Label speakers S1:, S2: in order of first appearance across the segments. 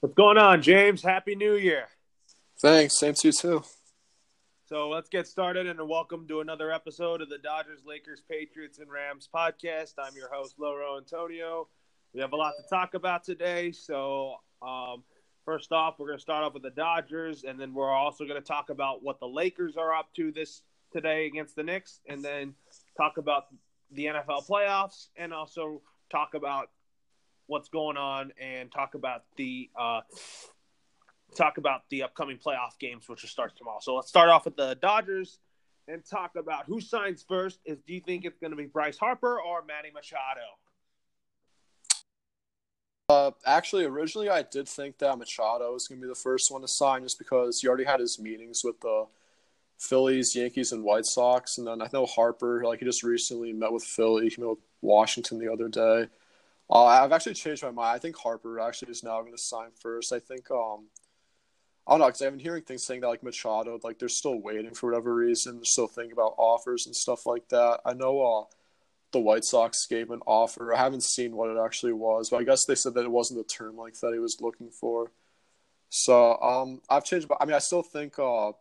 S1: What's going on, James? Happy New Year.
S2: Thanks. Same to you too.
S1: So let's get started and welcome to another episode of the Dodgers, Lakers, Patriots, and Rams podcast. I'm your host, Loro Antonio. We have a lot to talk about today. So, um, first off, we're going to start off with the Dodgers, and then we're also going to talk about what the Lakers are up to this today against the Knicks, and then talk about the NFL playoffs, and also talk about what's going on and talk about the uh, talk about the upcoming playoff games, which will start tomorrow. So let's start off with the Dodgers and talk about who signs first. Is do you think it's going to be Bryce Harper or Manny Machado?
S2: Uh, actually, originally I did think that Machado was going to be the first one to sign, just because he already had his meetings with the Phillies, Yankees, and White Sox, and then I know Harper, like he just recently met with Philly, he met with Washington the other day. Uh, I've actually changed my mind. I think Harper actually is now going to sign first. I think um, I don't know because I've been hearing things saying that like Machado, like they're still waiting for whatever reason. They're still thinking about offers and stuff like that. I know uh, the White Sox gave an offer. I haven't seen what it actually was, but I guess they said that it wasn't the term like that he was looking for. So um, I've changed. I mean, I still think. Uh,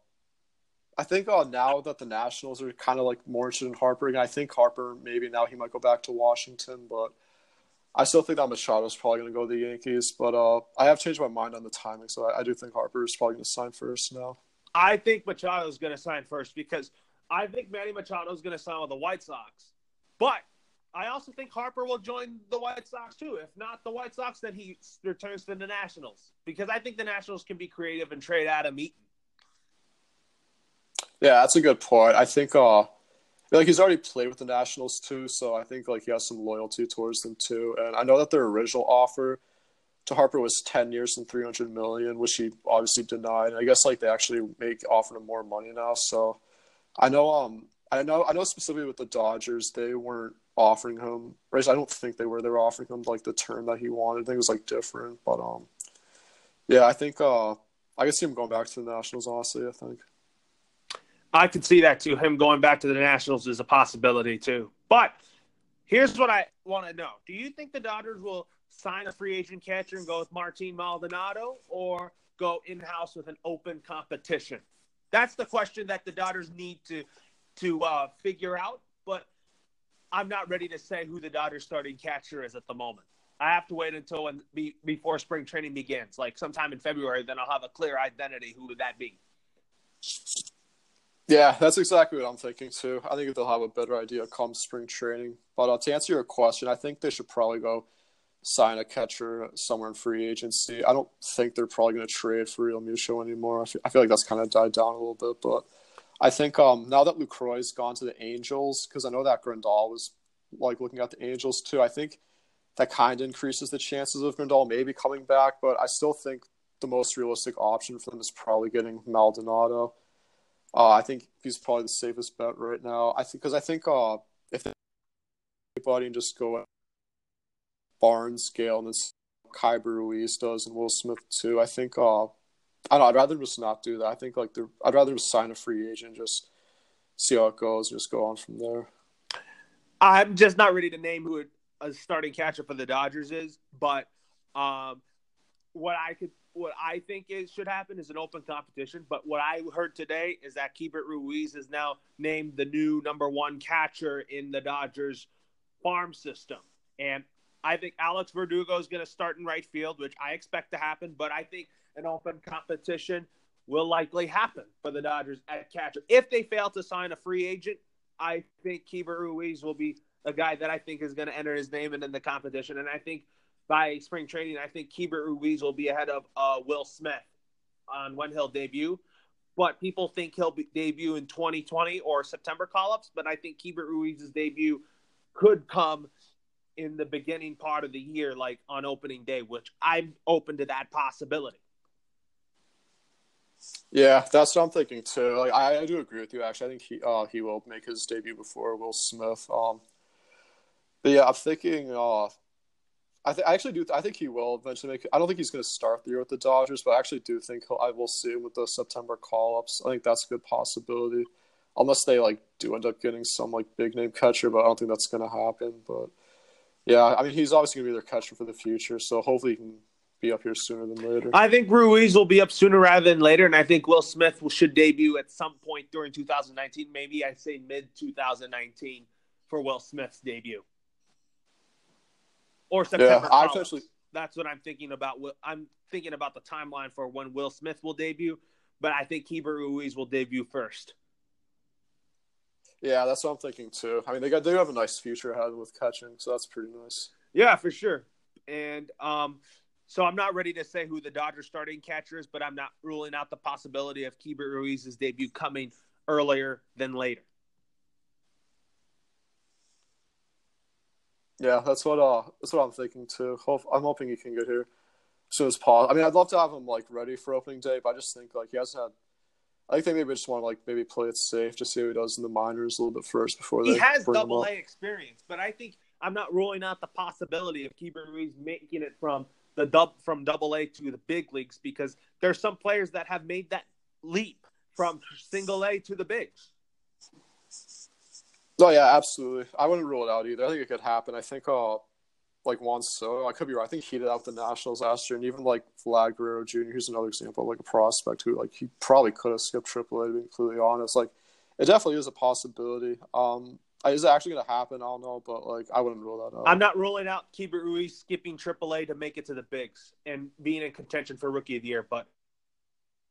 S2: I think uh, now that the Nationals are kind of like more interested in Harper, and I think Harper maybe now he might go back to Washington, but I still think that Machado is probably going to go to the Yankees, but uh, I have changed my mind on the timing, so I, I do think Harper is probably going to sign first now.
S1: I think Machado is going to sign first because I think Manny Machado is going to sign with the White Sox, but I also think Harper will join the White Sox too. If not the White Sox, then he returns to the Nationals because I think the Nationals can be creative and trade Adam Eaton.
S2: Yeah, that's a good point. I think uh, like he's already played with the Nationals too, so I think like he has some loyalty towards them too. And I know that their original offer to Harper was ten years and three hundred million, which he obviously denied. And I guess like they actually make offering him more money now. So I know um I know I know specifically with the Dodgers they weren't offering him. Right, I don't think they were. They were offering him like the term that he wanted. I think it was like different, but um yeah, I think uh I can see him going back to the Nationals. Honestly, I think.
S1: I could see that too. Him going back to the Nationals is a possibility too. But here's what I want to know: Do you think the Dodgers will sign a free agent catcher and go with Martin Maldonado, or go in house with an open competition? That's the question that the Dodgers need to to uh, figure out. But I'm not ready to say who the Dodgers starting catcher is at the moment. I have to wait until when be, before spring training begins, like sometime in February. Then I'll have a clear identity. Who would that be?
S2: Yeah, that's exactly what I'm thinking too. I think they'll have a better idea come spring training. But uh, to answer your question, I think they should probably go sign a catcher somewhere in free agency. I don't think they're probably going to trade for Real Realmuto anymore. I feel, I feel like that's kind of died down a little bit. But I think um, now that Lucroy's gone to the Angels, because I know that Grandal was like looking at the Angels too. I think that kind of increases the chances of Grandal maybe coming back. But I still think the most realistic option for them is probably getting Maldonado. Uh, I think he's probably the safest bet right now. I think because I think uh, if anybody and just go Barnes, Gale, and then Keibert Ruiz does, and Will Smith too. I think uh, I don't. I'd rather just not do that. I think like the I'd rather just sign a free agent, just see how it goes, just go on from there.
S1: I'm just not ready to name who a starting catcher for the Dodgers is, but um, what I could what I think is should happen is an open competition. But what I heard today is that Keibert Ruiz is now named the new number one catcher in the Dodgers farm system. And I think Alex Verdugo is going to start in right field, which I expect to happen. But I think an open competition will likely happen for the Dodgers at catcher. If they fail to sign a free agent, I think Keibert Ruiz will be a guy that I think is going to enter his name in, in the competition. And I think by spring training, I think Keibert Ruiz will be ahead of uh, Will Smith on when he'll debut. But people think he'll be, debut in 2020 or September call ups. But I think Keibert Ruiz's debut could come in the beginning part of the year, like on opening day, which I'm open to that possibility.
S2: Yeah, that's what I'm thinking too. Like I, I do agree with you. Actually, I think he uh, he will make his debut before Will Smith. Um, but yeah, I'm thinking uh, I, th- I actually do. Th- I think he will eventually make. I don't think he's going to start the year with the Dodgers, but I actually do think he'll. I will see him with the September call ups. I think that's a good possibility, unless they like do end up getting some like big name catcher. But I don't think that's going to happen. But yeah, I mean, he's obviously going to be their catcher for the future. So hopefully he can be up here sooner than later.
S1: I think Ruiz will be up sooner rather than later, and I think Will Smith will, should debut at some point during 2019. Maybe I'd say mid 2019 for Will Smith's debut, or September.
S2: Yeah, I
S1: follows.
S2: actually-
S1: That's what I'm thinking about. I'm thinking about the timeline for when Will Smith will debut, but I think Keibert Ruiz will debut first.
S2: Yeah, that's what I'm thinking too. I mean, they got they have a nice future ahead with catching, so that's pretty nice.
S1: Yeah, for sure. And um, so I'm not ready to say who the Dodgers starting catcher is, but I'm not ruling out the possibility of Keibert Ruiz's debut coming earlier than later.
S2: Yeah, that's what uh that's what I'm thinking too. Hope I'm hoping he can get here as soon as possible. I mean, I'd love to have him like ready for opening day, but I just think like he hasn't had. I think they maybe just want to like maybe play it safe, just see how he does in the minors a little bit first before they
S1: He has double. A experience, but I think I'm not ruling out the possibility of Keibert Ruiz making it from the dub from double A to the big leagues because there's some players that have made that leap from single A to the bigs.
S2: Oh yeah, absolutely. I wouldn't rule it out either. I think it could happen. I think uh like Juan Soto, I could be right. I think he did out the Nationals last year, and even like Vlad Guerrero Jr. Here's another example of like a prospect who like he probably could have skipped AAA. To be completely honest, like it definitely is a possibility. Um, is it actually going to happen? I don't know, but like I wouldn't rule that out.
S1: I'm not ruling out Keibert Ruiz skipping AAA to make it to the bigs and being in contention for Rookie of the Year, but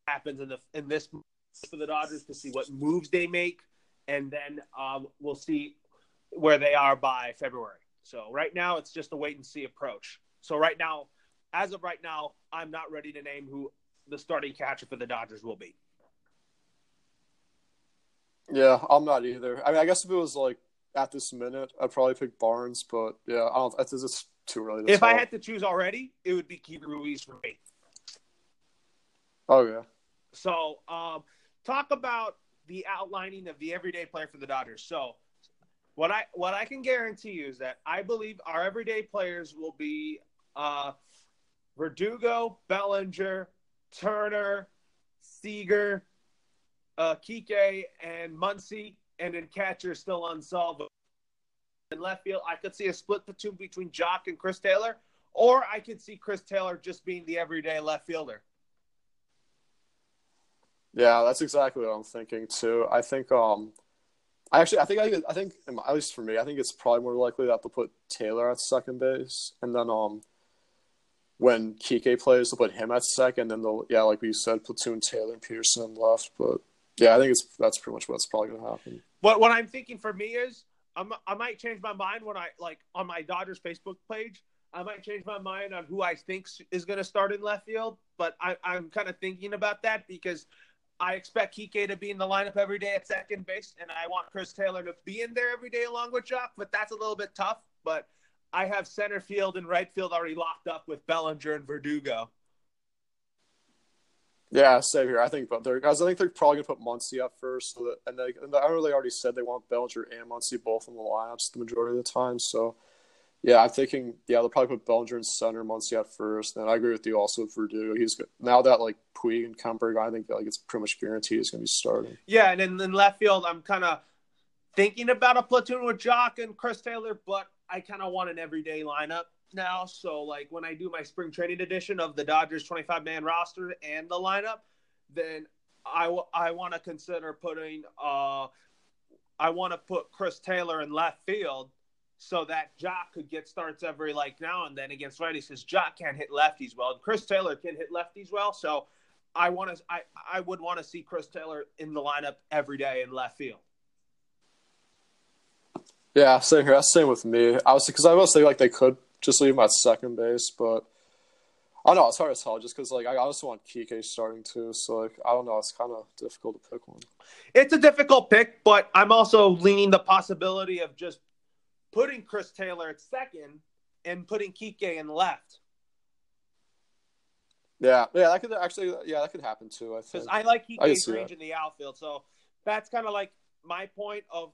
S1: happens in the in this for the Dodgers to see what moves they make, and then um, we'll see where they are by February. So right now it's just a wait and see approach. So right now, as of right now, I'm not ready to name who the starting catcher for the Dodgers will be.
S2: Yeah, I'm not either. I mean, I guess if it was like at this minute, I'd probably pick Barnes, but yeah, I don't. It's, it's too early. To
S1: If I had to choose already, it would be Keibert Ruiz for me.
S2: oh yeah,
S1: So, um, talk about the outlining of the everyday player for the Dodgers. So, what I what I can guarantee you is that I believe our everyday players will be uh, Verdugo, Bellinger, Turner, Seager, uh, Kike, and Muncy, and then catcher is still unsolved. In left field, I could see a split platoon between Joc and Chris Taylor, or I could see Chris Taylor just being the everyday left fielder.
S2: Yeah, that's exactly what I'm thinking too. I think um, I actually I think I I think at least for me, I think it's probably more likely that they'll put Taylor at second base, and then um, when Kike plays, they'll put him at second, and then they'll yeah, like we said, platoon Taylor and Pederson left. But yeah, I think it's that's pretty much what's probably gonna happen.
S1: What what I'm thinking for me is I'm, I might change my mind when I like on my Dodgers Facebook page. I might change my mind on who I think is going to start in left field, but I, I'm kind of thinking about that because I expect Kike to be in the lineup every day at second base, and I want Chris Taylor to be in there every day along with Joc. But that's a little bit tough. But I have center field and right field already locked up with Bellinger and Verdugo.
S2: Yeah, same here. I think, but they're guys. I think they're probably gonna put Muncy up first, so that, and they, and I know they already said they want Bellinger and Muncy both in the lineups the majority of the time. So, yeah, I'm thinking, yeah, they'll probably put Bellinger in center, Muncy at first. And I agree with you also with Verdugo. He's good. now that like Puig and Kemper, I think like it's pretty much guaranteed he's gonna be starting.
S1: Yeah, and then in left field, I'm kind of thinking about a platoon with Joc and Chris Taylor, but I kind of want an everyday lineup now. So, like when I do my spring training edition of the Dodgers 25 man roster and the lineup, then I, w- I want to consider putting uh I want to put Chris Taylor in left field so that Joc could get starts every like now and then against righties because Joc can't hit lefties well and Chris Taylor can hit lefties well. So I want to I I would want to see Chris Taylor in the lineup every day in left field.
S2: Yeah, same here. That's same with me. I was because I was thinking like they could just leave him at second base, but I don't know. It's hard to tell just because like I also want Kike starting too. So like I don't know. It's kind of difficult to pick one.
S1: It's a difficult pick, but I'm also leaning the possibility of just putting Chris Taylor at second and putting Kike in left
S2: Yeah, yeah, that could actually, yeah, that could happen too. I think.
S1: I like Kike's range
S2: that.
S1: in the outfield. So that's kind of like my point of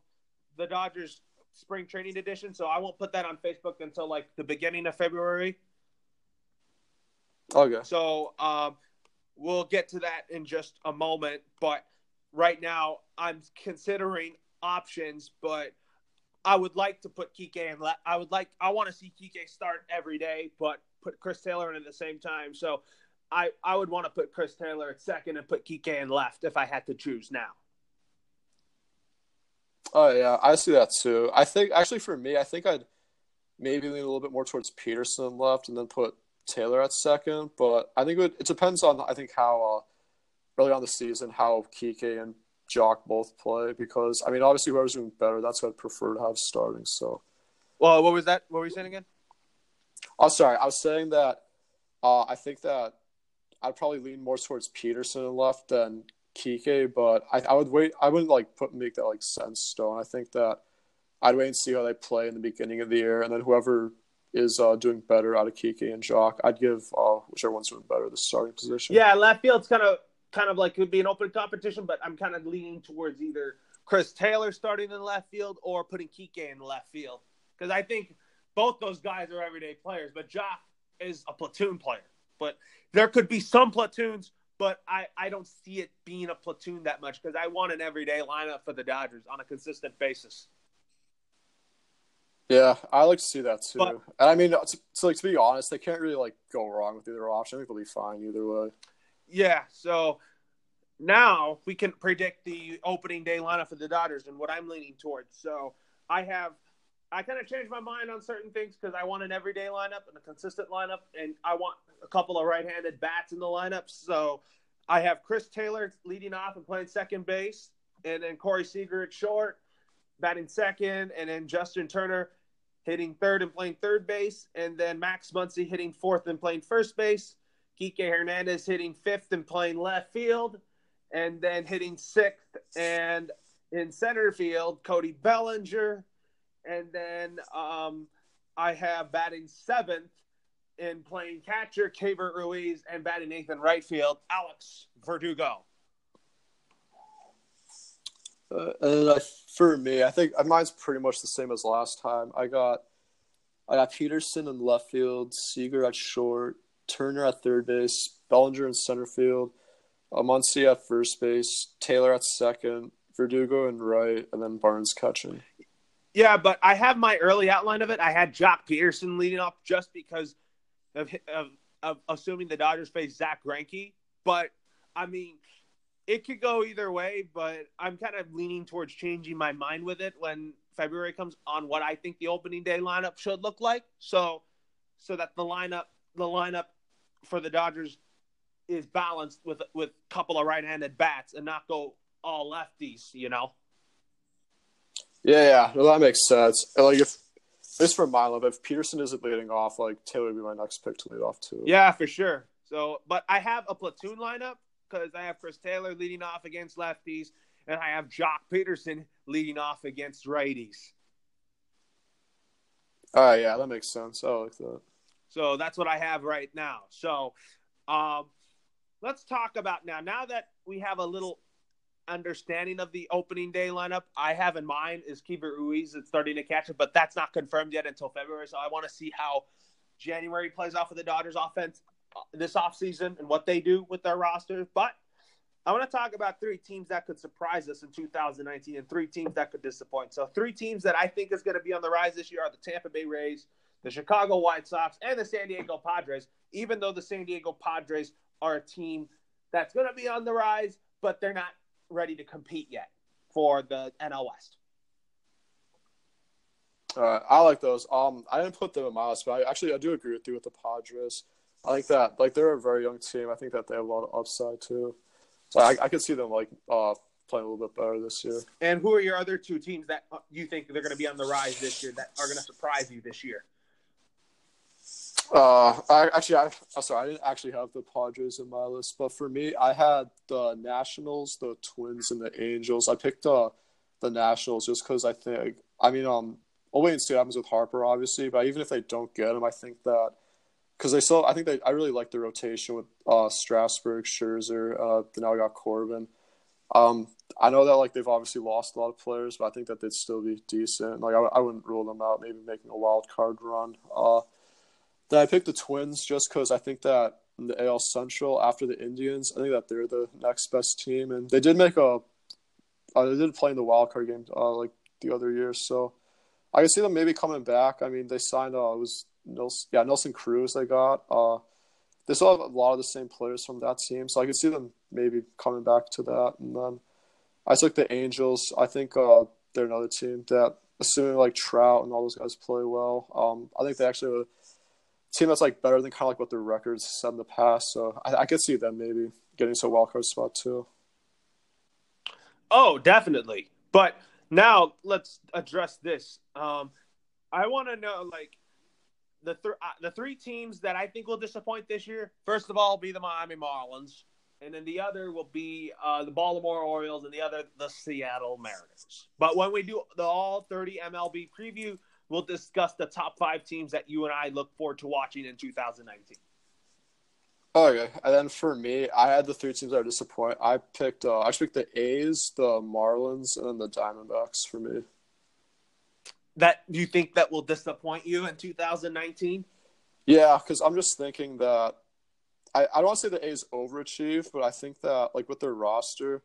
S1: the Dodgers spring training edition. So I won't put that on Facebook until like the beginning of February.
S2: okay.
S1: So um, we'll get to that in just a moment. But right now, I'm considering options. But I would like to put Kike and Le- I would like. I want to see Kike start every day. But put Chris Taylor in at the same time. So I I would want to put Chris Taylor at second and put Kike in left if I had to choose now.
S2: Oh yeah, I see that too. I think actually for me, I think I'd maybe lean a little bit more towards Pederson left and then put Taylor at second. But I think it, would, it depends on I think how uh, early on the season how Kike and Joc both play because I mean obviously whoever's doing better that's what I'd prefer to have starting. So,
S1: well, what was that? What were you saying again?
S2: Oh, sorry, I was saying that uh, I think that I'd probably lean more towards Pederson left than Kike, but I, I would wait. I wouldn't like put make that like sense stone. I think that I'd wait and see how they play in the beginning of the year, and then whoever is uh, doing better out of Kike and Joc, I'd give uh, whichever one's doing better the starting position.
S1: Yeah, left field's kind of kind of like could be an open competition, but I'm kind of leaning towards either Chris Taylor starting in left field or putting Kike in left field because I think both those guys are everyday players, but Joc is a platoon player. But there could be some platoons, but I, I don't see it being a platoon that much because I want an everyday lineup for the Dodgers on a consistent basis.
S2: Yeah, I like to see that too. But, and I mean, to, to, like to be honest, they can't really like go wrong with either option. I think they'll be fine either way.
S1: Yeah. So now we can predict the opening day lineup for the Dodgers and what I'm leaning towards. So I have I kind of changed my mind on certain things because I want an everyday lineup and a consistent lineup, and I want a couple of right-handed bats in the lineup. So I have Chris Taylor leading off and playing second base, and then Corey Seager at short, batting second, and then Justin Turner hitting third and playing third base, and then Max Muncy hitting fourth and playing first base. Kike Hernandez hitting fifth and playing left field, and then hitting sixth and in center field, Cody Bellinger and then um, I have batting seventh in playing catcher, Keibert Ruiz, and batting eighth in right field, Alex Verdugo.
S2: Uh, and I, for me, I think uh, mine's pretty much the same as last time. I got I got Pederson in left field, Seager at short, Turner at third base, Bellinger in center field, Muncy at first base, Taylor at second, Verdugo in right, and then Barnes catching.
S1: Yeah, but I have my early outline of it. I had Joc Pederson leading off just because of, of, of assuming the Dodgers face Zack Greinke. But I mean, it could go either way. But I'm kind of leaning towards changing my mind with it when February comes on what I think the opening day lineup should look like. So, so that the lineup, the lineup for the Dodgers is balanced with with a couple of right-handed bats and not go all lefties. You know.
S2: Yeah, yeah, well, that makes sense. Like if this for my love, if Pederson isn't leading off, like Taylor would be my next pick to lead off too.
S1: Yeah, for sure. So, but I have a platoon lineup because I have Chris Taylor leading off against lefties, and I have Joc Pederson leading off against righties.
S2: All right, yeah, that makes sense. I like that.
S1: So that's what I have right now. So, um, let's talk about now. Now that we have a little understanding of the opening day lineup I have in mind is Keibert Ruiz is starting to catch it, but that's not confirmed yet until February. So I want to see how January plays off of the Dodgers offense uh, this offseason and what they do with their rosters. But I want to talk about three teams that could surprise us in 2019 and three teams that could disappoint. So three teams that I think is going to be on the rise this year are the Tampa Bay Rays, the Chicago White Sox, and the San Diego Padres. Even though the San Diego Padres are a team that's going to be on the rise, but they're not ready to compete yet for the NL West.
S2: Uh, I like those. Um, I didn't put them in my list, but I, actually I do agree with you with the Padres. I think that like they're a very young team. I think that they have a lot of upside too. So I, I could see them like uh, playing a little bit better this year.
S1: And who are your other two teams that uh, you think they're going to be on the rise this year that are going to surprise you this year?
S2: Uh, I actually, I, I'm sorry, I didn't actually have the Padres in my list, but for me, I had the Nationals, the Twins, and the Angels. I picked uh, the Nationals just because I think, I mean, um, I'll wait and see what happens with Harper, obviously, but even if they don't get him, I think that because they still, I think they, I really like the rotation with uh, Strasburg, Scherzer, uh, now we got Corbin. Um, I know that like they've obviously lost a lot of players, but I think that they'd still be decent. Like I, I wouldn't rule them out, maybe making a wild card run. Uh, then I picked the Twins just because I think that the AL Central after the Indians, I think that they're the next best team, and they did make a, uh, they did play in the wild card game uh, like the other year, so I can see them maybe coming back. I mean, they signed uh, it was Nelson, yeah, Nelson Cruz they got. Uh, they still have a lot of the same players from that team, so I could see them maybe coming back to that. And then I took the Angels. I think uh, they're another team that, assuming like Trout and all those guys play well, um, I think they actually team that's like better than kind of like what their records said in the past. So I, I could see them maybe getting to a wild card spot too.
S1: Oh, definitely. But now let's address this. Um, I want to know like the th- uh, the three teams that I think will disappoint this year. First of all, be the Miami Marlins, and then the other will be uh, the Baltimore Orioles, and the other the Seattle Mariners. But when we do the all thirty MLB preview, we'll discuss the top five teams that you and I look forward to watching in 2019.
S2: Okay, and then for me, I had the three teams that are disappointed. I picked, uh, I picked the A's, the Marlins, and then the Diamondbacks for me.
S1: That you think that will disappoint you in 2019?
S2: Yeah, because I'm just thinking that I, I don't want to say the A's overachieved, but I think that like with their roster,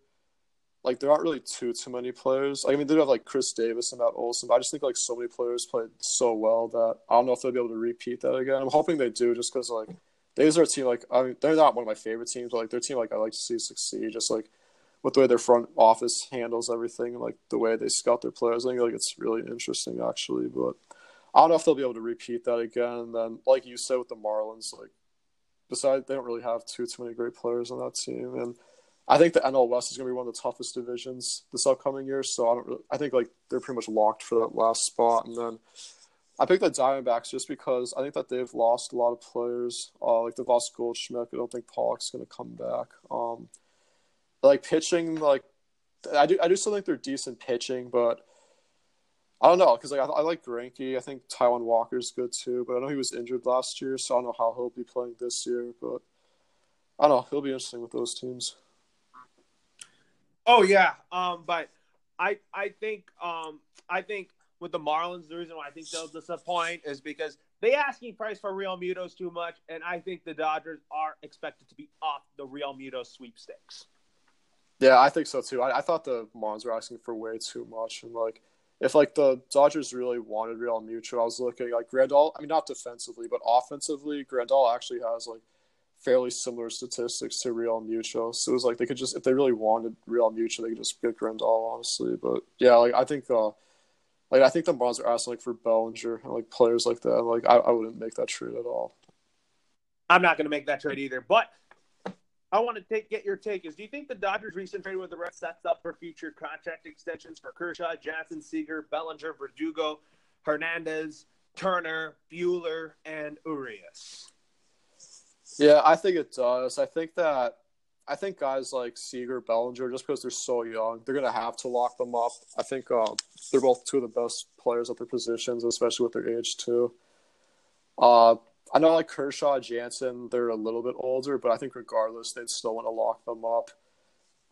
S2: like there aren't really too too many players. I mean, they have like Khris Davis and Matt Olson, but I just think like so many players played so well that I don't know if they'll be able to repeat that again. I'm hoping they do, just because like these are a team like I mean they're not one of my favorite teams, but like their team like I like to see succeed. Just like with the way their front office handles everything and like the way they scout their players. I think like it's really interesting actually. But I don't know if they'll be able to repeat that again. And then like you said with the Marlins, like besides they don't really have too too many great players on that team. And I think the NL West is going to be one of the toughest divisions this upcoming year. So I don't. Really, I think like they're pretty much locked for that last spot. And then I picked the Diamondbacks just because I think that they've lost a lot of players. Uh, like they've lost Goldschmidt. I don't think Pollock's going to come back. Um, like pitching, like I do, I do still think they're decent pitching, but I don't know because like I, I like Greinke. I think Taijuan Walker's good too, but I know he was injured last year, so I don't know how he'll be playing this year. But I don't know. He'll be interesting with those teams.
S1: Oh yeah, um, but I I think um, I think with the Marlins, the reason why I think they'll disappoint is because they asking price for Realmuto's too much, and I think the Dodgers are expected to be off the Realmuto sweepstakes.
S2: Yeah, I think so too. I, I thought the Marlins were asking for way too much, and like if like the Dodgers really wanted Realmuto, I was looking like Grandal. I mean, not defensively, but offensively, Grandal actually has like fairly similar statistics to Realmuto. So it was like they could just if they really wanted Realmuto, they could just get Grandal, honestly. But yeah, like I think. uh like I think the Marlins are asking like for Bellinger and like players like that. Like I, I wouldn't make that trade at all.
S1: I'm not going to make that trade either. But I want to take get your take. Is do you think the Dodgers' recent trade with the Reds sets up for future contract extensions for Kershaw, Jackson, Seager, Bellinger, Verdugo, Hernandez, Turner, Buehler, and Urias?
S2: Yeah, I think it does. I think that I think guys like Seager, Bellinger, just because they're so young, they're gonna have to lock them up. I think um, they're both two of the best players at their positions, especially with their age too. Uh, I know like Kershaw, Jansen, they're a little bit older, but I think regardless, they'd still want to lock them up.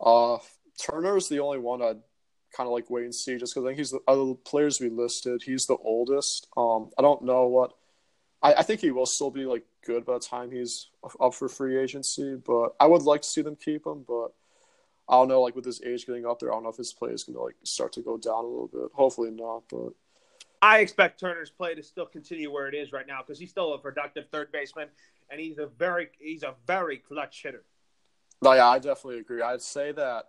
S2: Uh, Turner is the only one I'd kind of like wait and see, just because I think he's the other players we listed. He's the oldest. Um, I don't know what. I, I think he will still be like good by the time he's up for free agency. But I would like to see them keep him. But I don't know, like with his age getting up there, I don't know if his play is going to like start to go down a little bit. Hopefully not, but.
S1: I expect Turner's play to still continue where it is right now because he's still a productive third baseman and he's a very he's a very clutch hitter.
S2: No, yeah, I definitely agree. I'd say that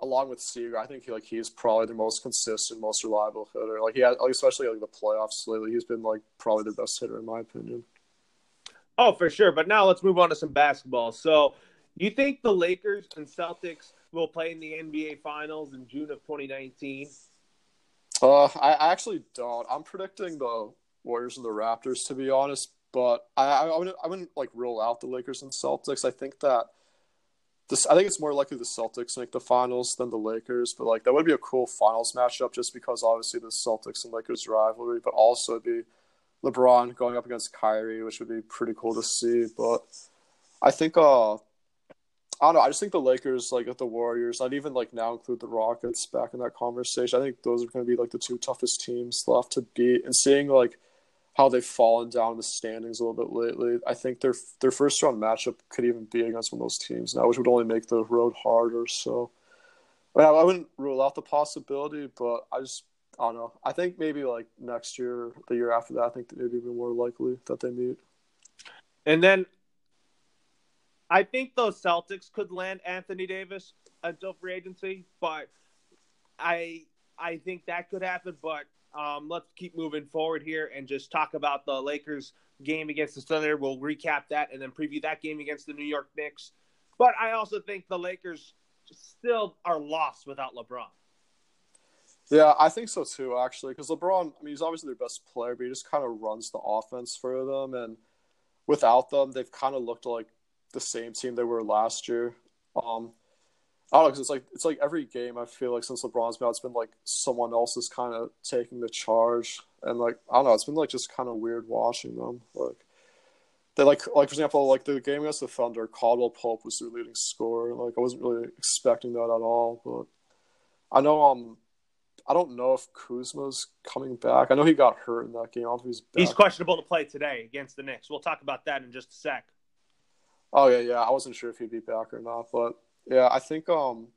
S2: along with Seager, I think he, like he's probably the most consistent, most reliable hitter. Like he had, especially like the playoffs lately, he's been like probably the best hitter in my opinion.
S1: Oh, for sure. But now let's move on to some basketball. So, you think the Lakers and Celtics will play in the NBA Finals in June of 2019?
S2: Uh, I actually don't. I'm predicting the Warriors and the Raptors, to be honest. But I, I, wouldn't, I wouldn't like rule out the Lakers and Celtics. I think that this, I think it's more likely the Celtics make the finals than the Lakers. But like that would be a cool finals matchup, just because obviously the Celtics and Lakers rivalry, but also be LeBron going up against Kyrie, which would be pretty cool to see. But I think uh I don't know. I just think the Lakers, like at the Warriors, I'd even like now include the Rockets back in that conversation. I think those are going to be like the two toughest teams left to beat. And seeing like how they've fallen down the standings a little bit lately, I think their their first round matchup could even be against one of those teams now, which would only make the road harder. So I, mean, I wouldn't rule out the possibility, but I just I don't know. I think maybe like next year, the year after that, I think that maybe even more likely that they meet.
S1: And then I think those Celtics could land Anthony Davis until free agency, but I I think that could happen. But um, let's keep moving forward here and just talk about the Lakers game against the Thunder. We'll recap that and then preview that game against the New York Knicks. But I also think the Lakers still are lost without LeBron.
S2: Yeah, I think so too, actually, because LeBron, I mean, he's obviously their best player, but he just kind of runs the offense for them. And without them, they've kind of looked like the same team they were last year. Um, I don't know, because it's like it's like every game I feel like since LeBron's been out, it's been like someone else is kind of taking the charge, and like I don't know, it's been like just kind of weird watching them. Like they like like for example, like the game against the Thunder, Caldwell Pope was their leading scorer. Like I wasn't really expecting that at all, but I know um I don't know if Kuzma's coming back. I know he got hurt in that game. I don't know if he's back.
S1: He's questionable to play today against the Knicks. We'll talk about that in just a sec.
S2: Oh yeah, yeah. I wasn't sure if he'd be back or not, but yeah, I think um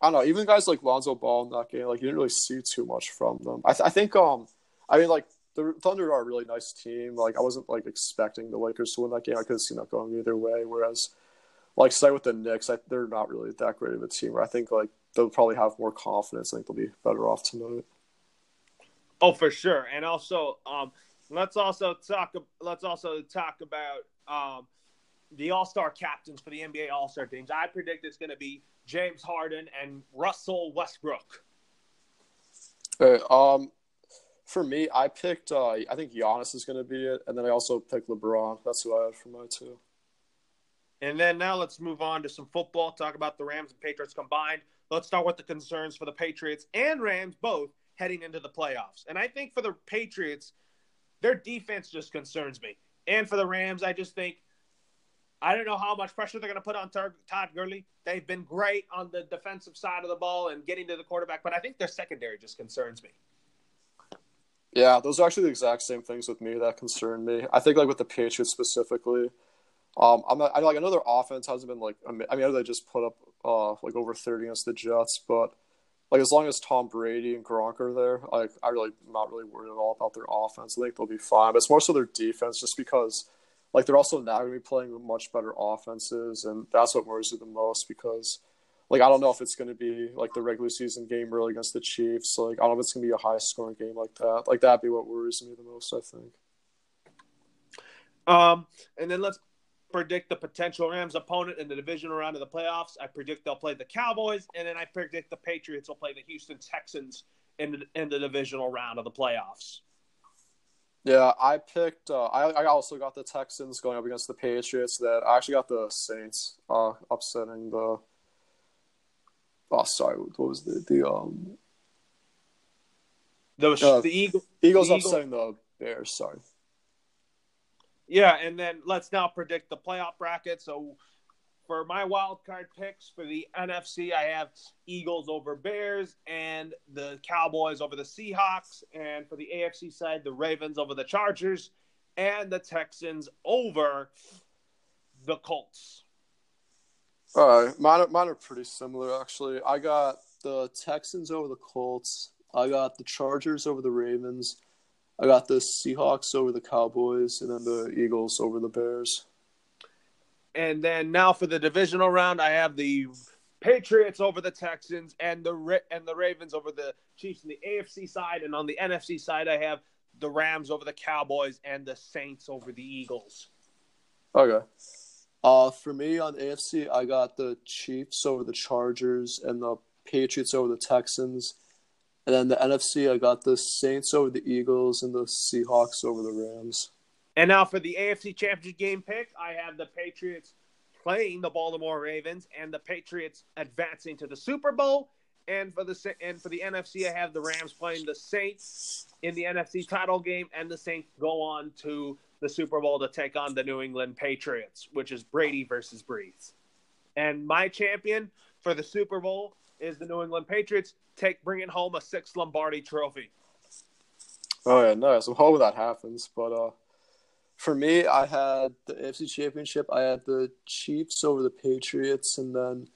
S2: I don't know. Even guys like Lonzo Ball in that game, like you didn't really see too much from them. I, th- I think um I mean like the Thunder are a really nice team. Like I wasn't like expecting the Lakers to win that game. I could have seen that going either way. Whereas like say with the Knicks, I, they're not really that great of a team. I think like they'll probably have more confidence. I think they'll be better off tonight.
S1: Oh, for sure. And also, um, let's also talk. Let's also talk about um, the All Star captains for the NBA All Star teams. I predict it's going to be James Harden and Russell Westbrook.
S2: Okay, um, for me, I picked. Uh, I think Giannis is going to be it, and then I also picked LeBron. That's who I had for my two.
S1: And then now let's move on to some football. Talk about the Rams and Patriots combined. Let's start with the concerns for the Patriots and Rams both heading into the playoffs. And I think for the Patriots, their defense just concerns me. And for the Rams, I just think I don't know how much pressure they're going to put on Todd Gurley. They've been great on the defensive side of the ball and getting to the quarterback, but I think their secondary just concerns me.
S2: Yeah, those are actually the exact same things with me that concern me. I think like with the Patriots specifically, um, I'm not, I like their offense hasn't been like I mean I know they just put up uh like over 30 against the Jets, but like as long as Tom Brady and Gronk are there, like I really I'm not really worried at all about their offense. I think they'll be fine, but it's more so their defense, just because like they're also now going to be playing much better offenses, and that's what worries me the most because like I don't know if it's going to be like the regular season game really against the Chiefs. Like I don't know if it's going to be a high scoring game like that. Like that'd be what worries me the most. I think.
S1: Um, and then let's predict the potential Rams opponent in the divisional round of the playoffs. I predict they'll play the Cowboys, and then I predict the Patriots will play the Houston Texans in the, in the divisional round of the playoffs.
S2: Yeah, I picked. Uh, I I also got the Texans going up against the Patriots. That I actually got the Saints uh, upsetting the. Oh, sorry. What was the the um.
S1: The, uh, the Eagle,
S2: Eagles the upsetting the Bears. Sorry.
S1: Yeah, and then let's now predict the playoff bracket. So for my wild card picks for the NFC, I have Eagles over Bears and the Cowboys over the Seahawks. And for the AFC side, the Ravens over the Chargers and the Texans over the Colts.
S2: All right, mine are, mine are pretty similar actually. I got the Texans over the Colts. I got the Chargers over the Ravens. I got the Seahawks over the Cowboys, and then the Eagles over the Bears.
S1: And then now for the divisional round, I have the Patriots over the Texans and the and the Ravens over the Chiefs on the AFC side, and on the NFC side, I have the Rams over the Cowboys and the Saints over the Eagles.
S2: Okay. Uh, for me on AFC, I got the Chiefs over the Chargers and the Patriots over the Texans and then the NFC, I got the Saints over the Eagles and the Seahawks over the Rams.
S1: And now for the AFC Championship game pick, I have the Patriots playing the Baltimore Ravens and the Patriots advancing to the Super Bowl. And for the and for the NFC, I have the Rams playing the Saints in the NFC title game, and the Saints go on to the Super Bowl to take on the New England Patriots, which is Brady versus Brees. And my champion for the Super Bowl is the New England Patriots take bringing home a six Lombardi trophy.
S2: Oh yeah, nice. I'm hoping that happens. But uh, for me, I had the AFC Championship. I had the Chiefs over the Patriots, and then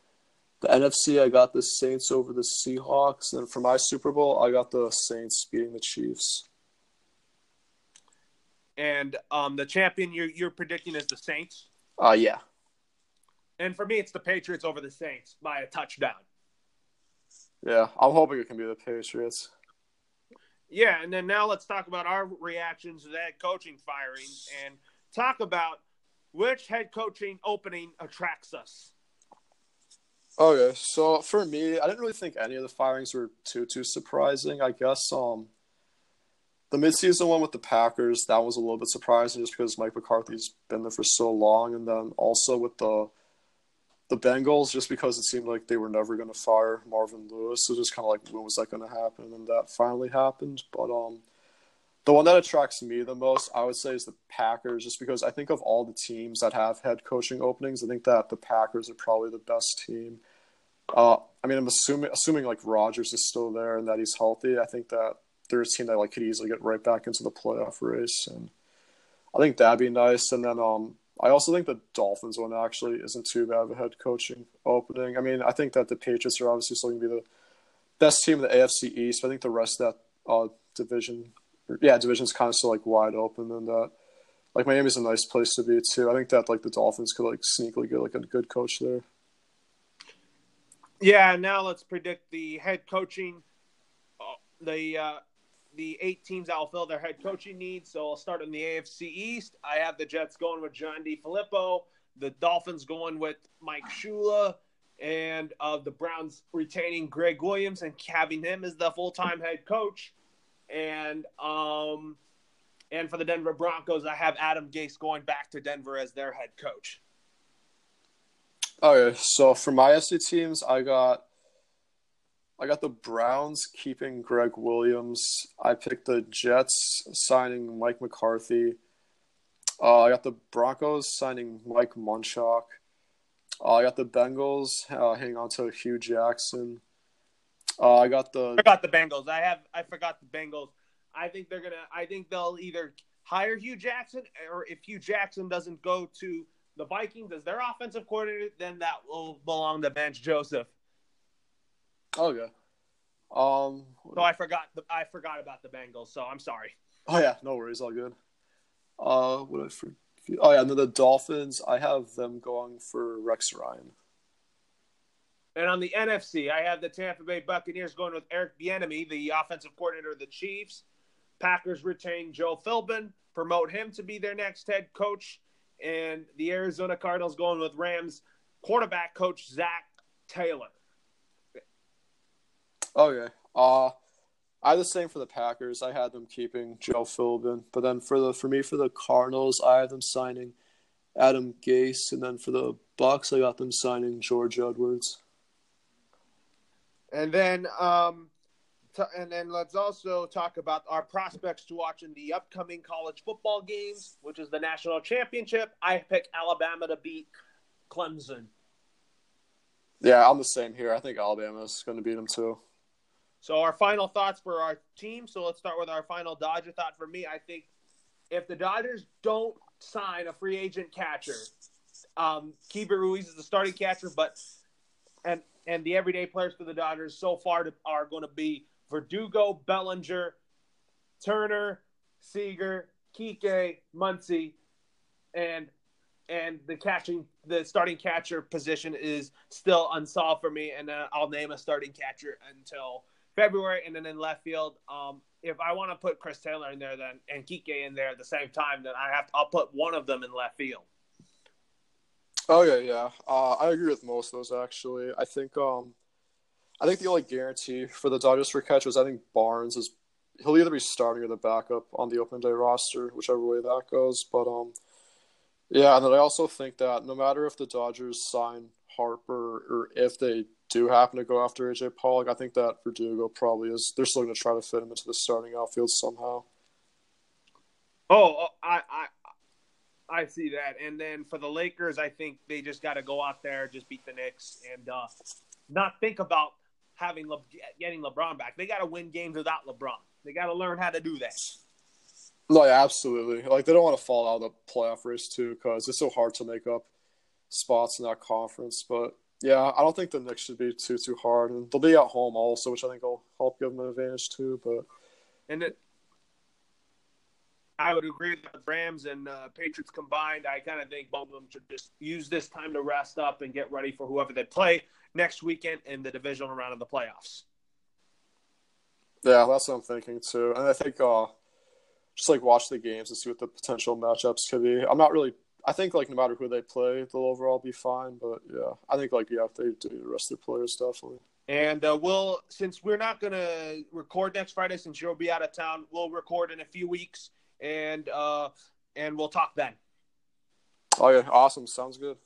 S2: the NFC, I got the Saints over the Seahawks, and for my Super Bowl, I got the Saints beating the Chiefs.
S1: And um, the champion you're, you're predicting is the Saints.
S2: Uh yeah.
S1: And for me, it's the Patriots over the Saints by a touchdown.
S2: Yeah, I'm hoping it can be the Patriots.
S1: Yeah, and then now let's talk about our reactions to that coaching firing and talk about which head coaching opening attracts us.
S2: Okay, so for me, I didn't really think any of the firings were too too surprising. I guess um the midseason one with the Packers that was a little bit surprising just because Mike McCarthy's been there for so long, and then also with the the Bengals just because it seemed like they were never going to fire Marvin Lewis. So just kind of like when was that going to happen, and that finally happened. But um, the one that attracts me the most, I would say, is the Packers, just because I think of all the teams that have head coaching openings, I think that the Packers are probably the best team. Uh, I mean, I'm assuming assuming like Rodgers is still there and that he's healthy. I think that they're a team that like could easily get right back into the playoff race, and I think that'd be nice. And then um, I also think the Dolphins one actually isn't too bad of a head coaching opening. I mean, I think that the Patriots are obviously still going to be the best team in the AFC East. I think the rest of that uh, division, yeah, division's kind of still like wide open, and that like Miami's a nice place to be too. I think that like the Dolphins could like sneakily get like a good coach there.
S1: Yeah, now let's predict the head coaching. Uh, the uh, the eight teams that will fill their head coaching needs. So I'll start in the AFC East. I have the Jets going with John DeFilippo, the Dolphins going with Mike Shula, and uh, the Browns retaining Gregg Williams and having him as the full time head coach. And um, and for the Denver Broncos, I have Adam Gase going back to Denver as their head coach.
S2: Okay, so for my SC teams, I got I got the Browns keeping Gregg Williams. I picked the Jets signing Mike McCarthy. Uh, I got the Broncos signing Mike Munchak. Uh, I got the Bengals uh, hanging on to Hue Jackson. Uh, I got the.
S1: I forgot the Bengals. I have. I forgot the Bengals. I think they're gonna. I think they'll either hire Hue Jackson, or if Hue Jackson doesn't go to the Vikings as their offensive coordinator, then that will belong to Vance Joseph.
S2: Okay. Um.
S1: No, I forgot. The, I forgot about the Bengals. So I'm sorry.
S2: Oh yeah, no worries, all good. Uh, what I forget? Oh yeah, and then the Dolphins. I have them going for Rex Ryan.
S1: And on the NFC, I have the Tampa Bay Buccaneers going with Eric Bieniemy, the offensive coordinator of the Chiefs. Packers retain Joe Philbin, promote him to be their next head coach, and the Arizona Cardinals going with Rams quarterback coach Zac Taylor.
S2: Okay. Uh I had the same for the Packers. I had them keeping Joe Philbin, but then for the for me for the Cardinals, I had them signing Adam Gase, and then for the Bucks, I got them signing George Edwards.
S1: And then, um, t- and then let's also talk about our prospects to watch in the upcoming college football games, which is the national championship. I pick Alabama to beat Clemson.
S2: Yeah, I'm the same here. I think Alabama's going to beat them too.
S1: So our final thoughts for our team. So let's start with our final Dodger thought. For me, I think if the Dodgers don't sign a free agent catcher, um, Keibert Ruiz is the starting catcher, but and and the everyday players for the Dodgers so far are going to be Verdugo, Bellinger, Turner, Seager, Kike, Muncy, and and the catching the starting catcher position is still unsolved for me, and uh, I'll name a starting catcher until February, and then in left field, um, if I want to put Chris Taylor in there, then and Kike in there at the same time, then I have to, I'll put one of them in left field.
S2: Oh yeah, yeah. Uh, I agree with most of those actually. I think um, I think the only guarantee for the Dodgers for catch was I think Barnes is he'll either be starting or the backup on the open day roster, whichever way that goes. But um, yeah, and then I also think that no matter if the Dodgers sign Harper or if they do happen to go after AJ Pollock, I think that Verdugo probably is. They're still going to try to fit him into the starting outfield somehow.
S1: Oh, oh I, I, I see that. And then for the Lakers, I think they just got to go out there, just beat the Knicks, and uh, not think about having Le- getting LeBron back. They got to win games without LeBron. They got to learn how to do that.
S2: No, yeah, absolutely. Like they don't want to fall out of the playoff race too, because it's so hard to make up spots in that conference. But Yeah, I don't think the Knicks should be too too hard, and they'll be at home also, which I think will help give them an advantage too. But
S1: and it, I would agree that the Rams and uh, Patriots combined, I kind of think both of them should just use this time to rest up and get ready for whoever they play next weekend in the divisional round of the playoffs.
S2: Yeah, that's what I'm thinking too, and I think uh, just like watch the games and see what the potential matchups could be. I'm not really I think like no matter who they play, they'll overall be fine. But yeah, I think like yeah, if they do the rest of the players definitely.
S1: And uh, we'll since we're not gonna record next Friday since you'll be out of town, we'll record in a few weeks and uh and we'll talk then.
S2: Oh yeah, awesome. Sounds good.